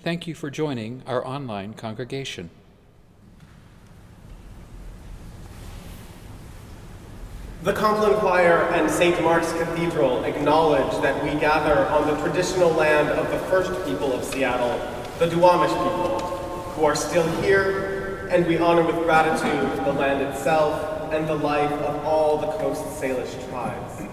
Thank you for joining our online congregation. The Compline Choir and St. Mark's Cathedral acknowledge that we gather on the traditional land of the first people of Seattle, the Duwamish people, who are still here, and we honor with gratitude the land itself and the life of all the Coast Salish tribes.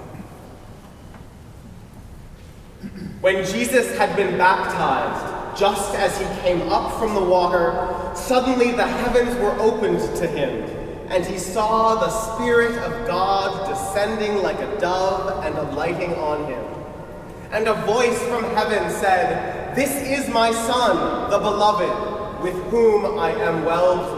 When Jesus had been baptized, just as he came up from the water, suddenly the heavens were opened to him and he saw the Spirit of God descending like a dove and alighting on him. And a voice from heaven said, This is my Son, the Beloved, with whom I am well pleased.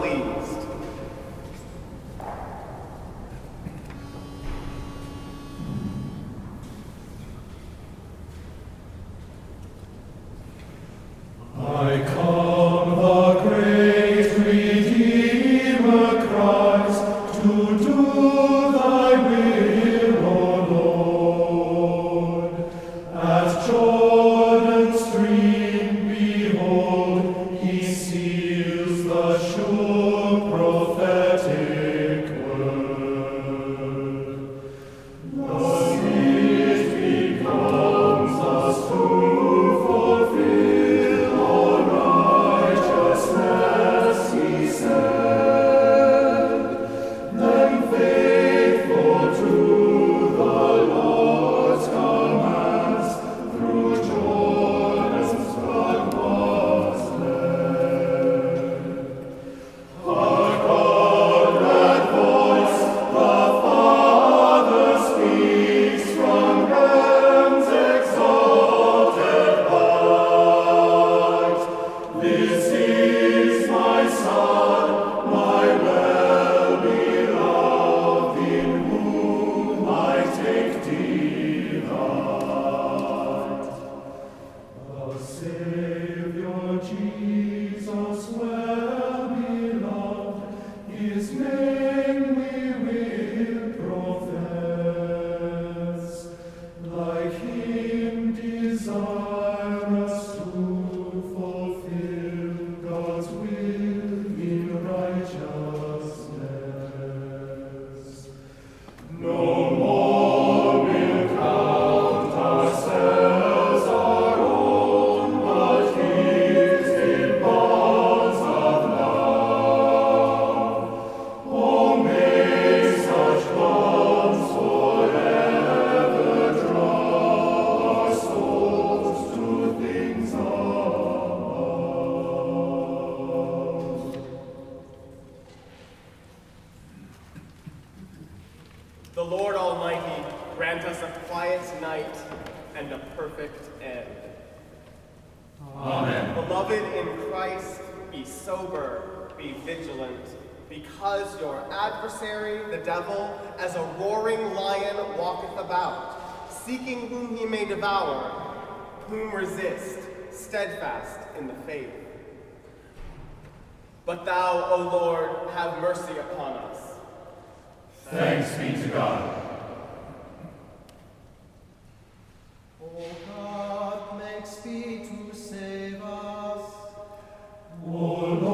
Christ, be sober, be vigilant, because your adversary, the devil, as a roaring lion walketh about, seeking whom he may devour, whom resist, steadfast in the faith. But thou, O Lord, have mercy upon us. Thanks be to God. O God, make speed to save us. O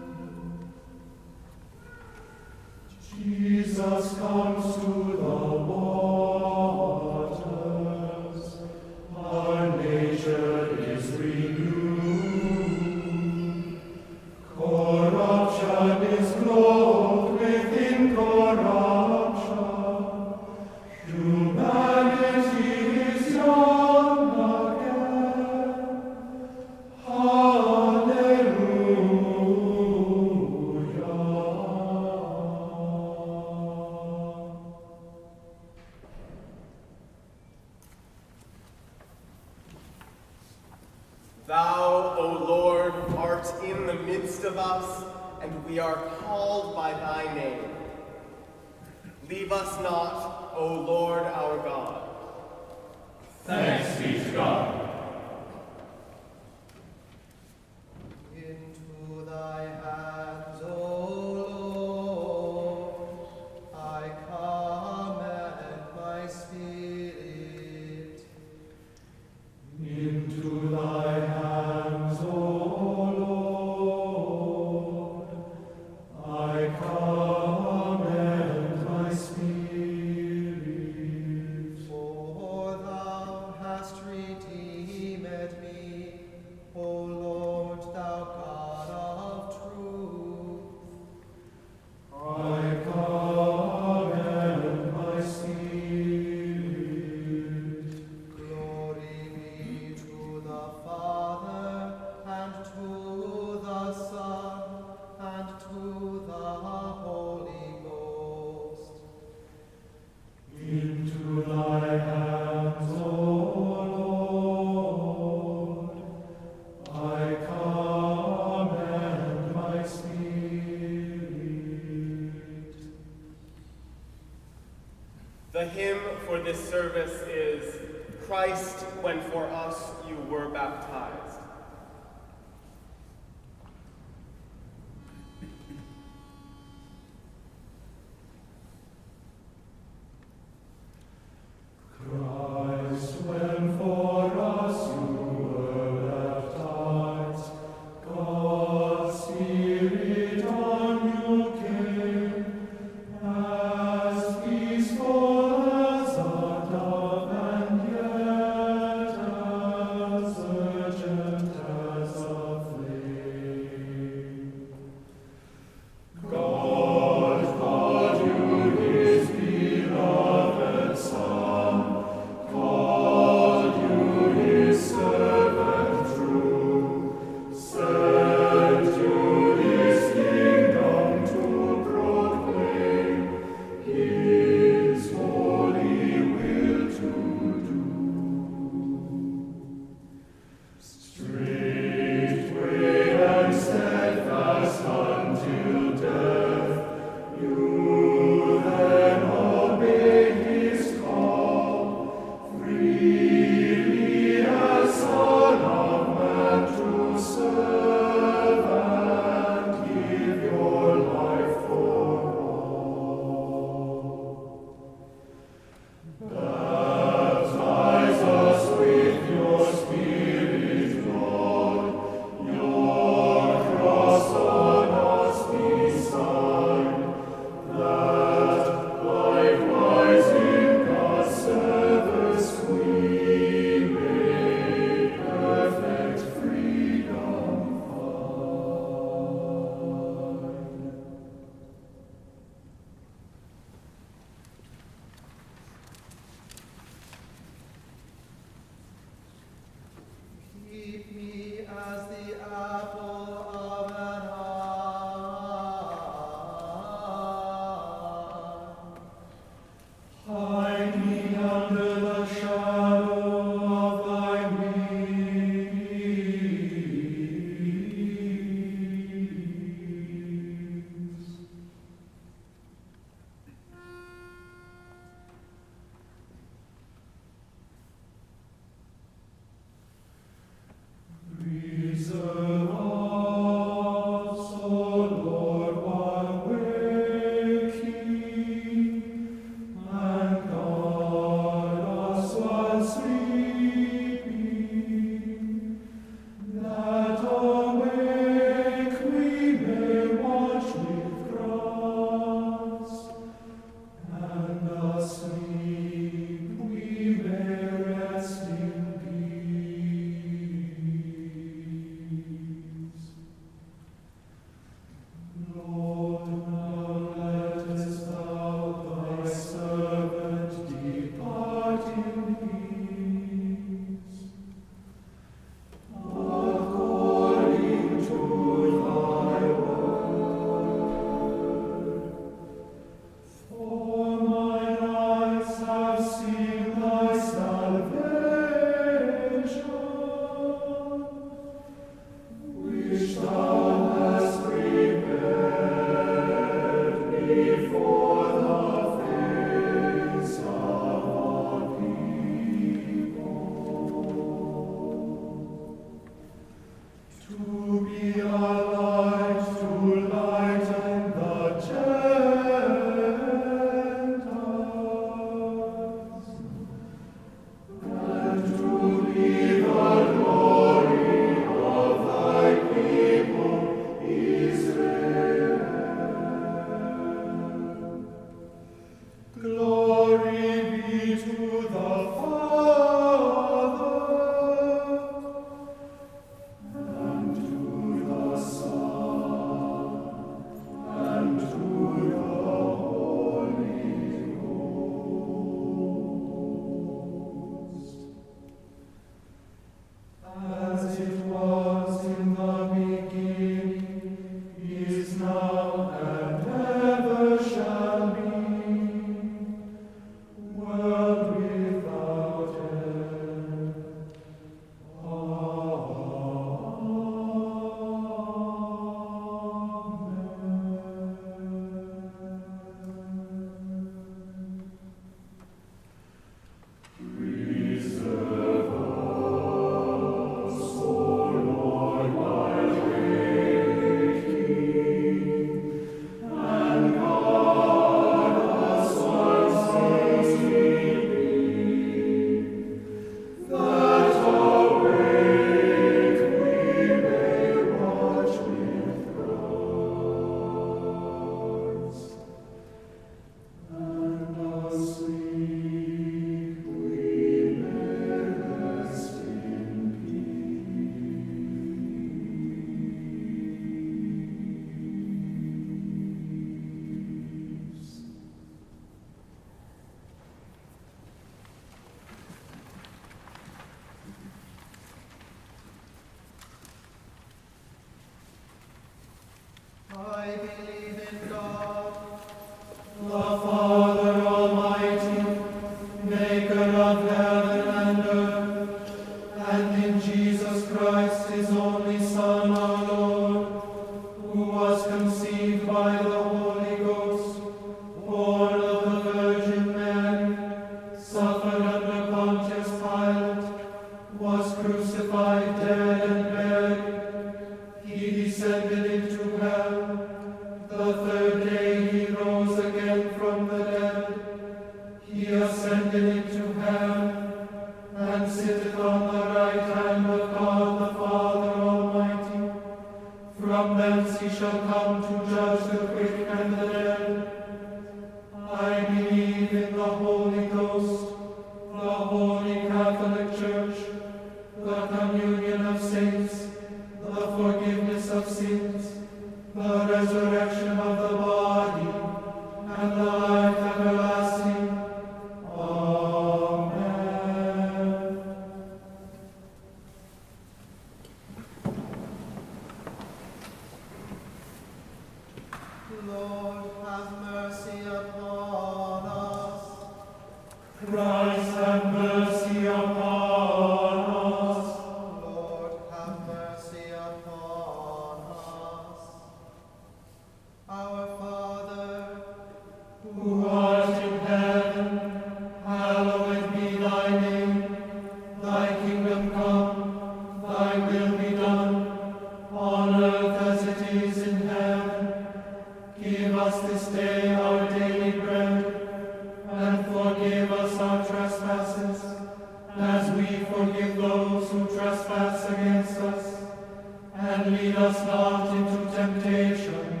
temptation,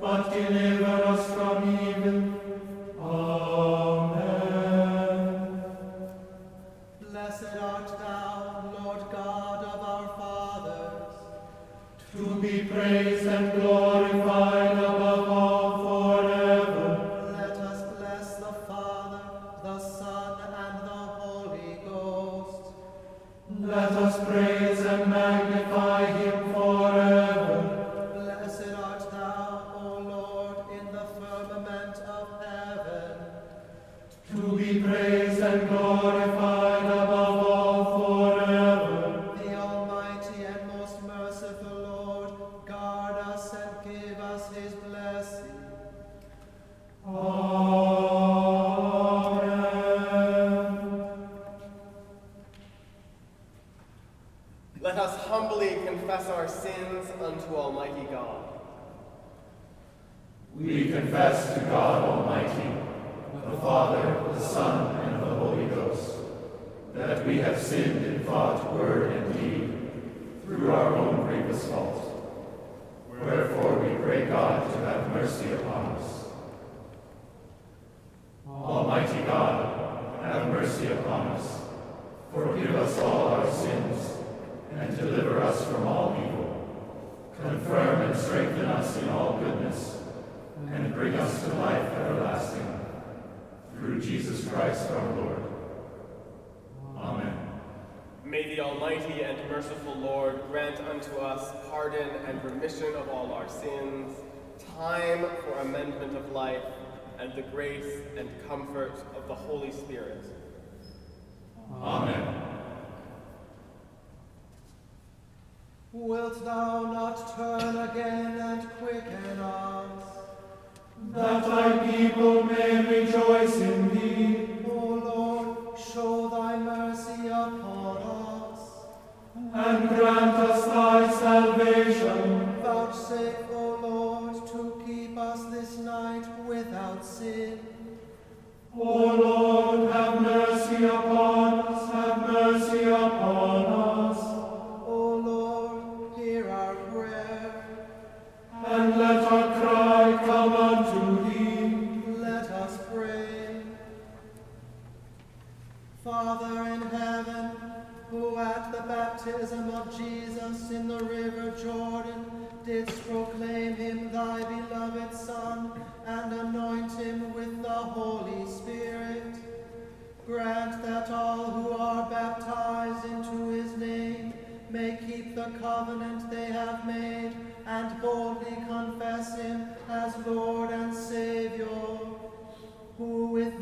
but deliver confess our sins unto Almighty God. We confess to God Almighty, the Father, the Son, and the Holy Ghost, that we have sinned in thought, word, and deed, through our own grievous fault. Wherefore we pray God to have mercy upon us. Almighty God, have mercy upon us. Forgive us all our sins, and deliver us from all evil. Confirm and strengthen us in all goodness, and bring us to life everlasting. Through Jesus Christ our Lord. Amen. May the Almighty and merciful Lord grant unto us pardon and remission of all our sins, time for amendment of life, and the grace and comfort of the Holy Spirit. Amen. Wilt thou not turn again and quicken us? That thy people may rejoice in thee. O Lord, show thy mercy upon us. and grant us thy salvation. Vouchsafe, O Lord, to keep us this night without sin. O Lord, grant that all who are baptized into his name may keep the covenant they have made and boldly confess him as Lord and Savior who with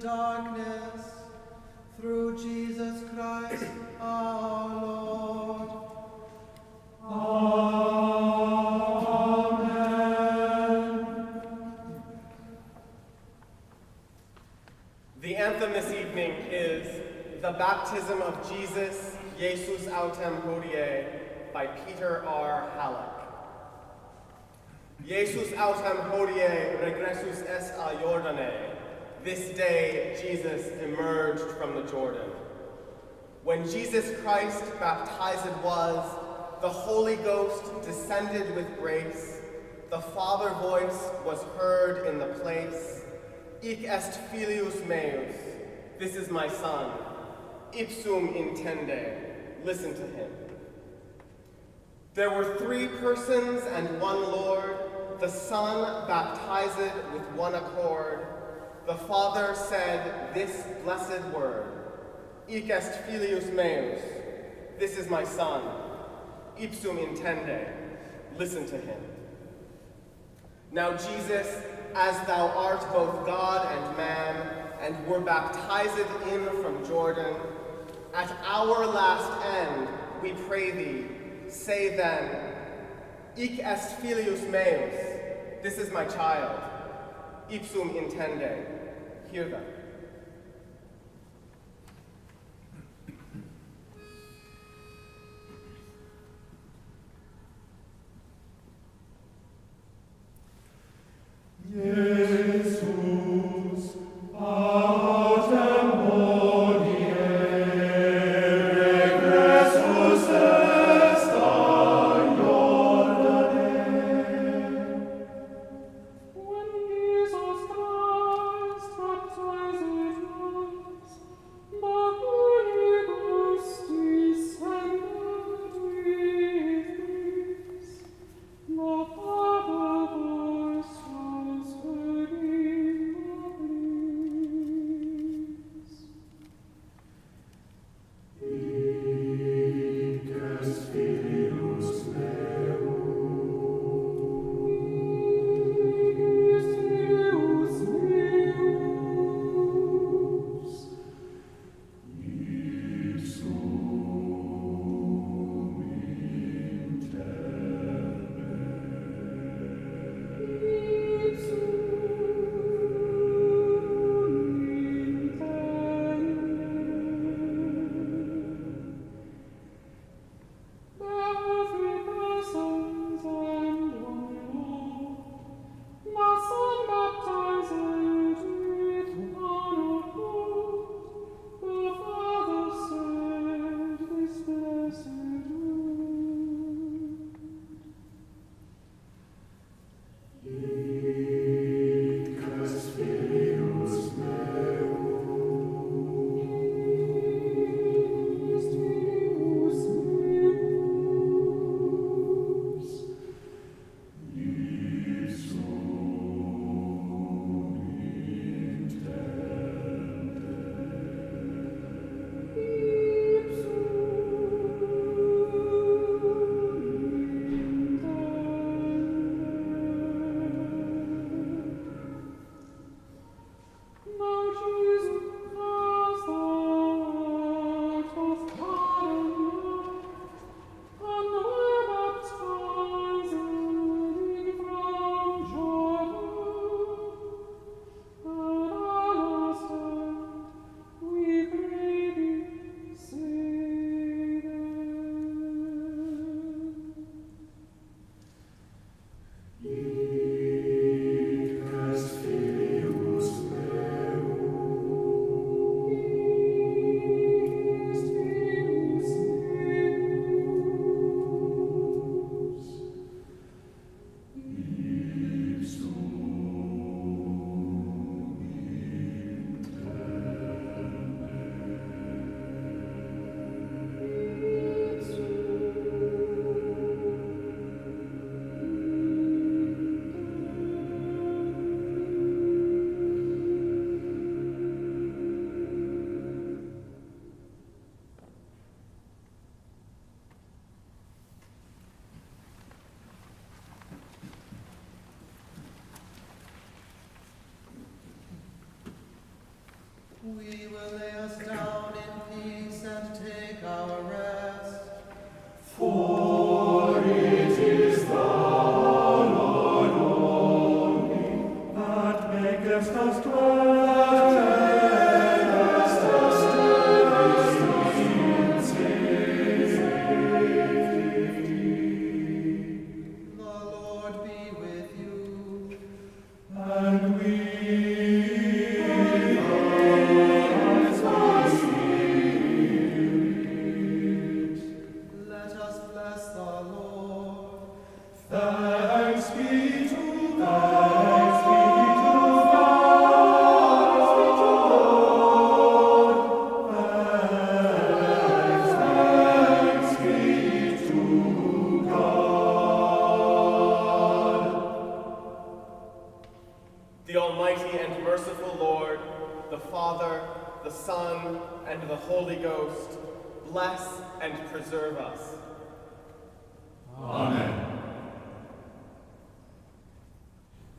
darkness. Through Jesus Christ our Lord. The anthem this evening is The Baptism of Jesus, Jesus Autem Hodie by Peter R. Hallock. Jesus autem hodie regressus est a Jordane. This day Jesus emerged from the Jordan. When Jesus Christ baptized was, the Holy Ghost descended with grace. The Father voice was heard in the place. Ic est filius meus. This is my son. Ipsum intende. Listen to him. There were three persons and one Lord. The Son baptized with one accord. The Father said this blessed word, Ic est filius meus. This is my Son. Ipsum intende. Listen to him. Now, Jesus, as thou art both God and man, and were baptized in from Jordan, at our last end, we pray thee, say then, Ic est filius meus, this is my child, ipsum intende, Piedad. Yes. We will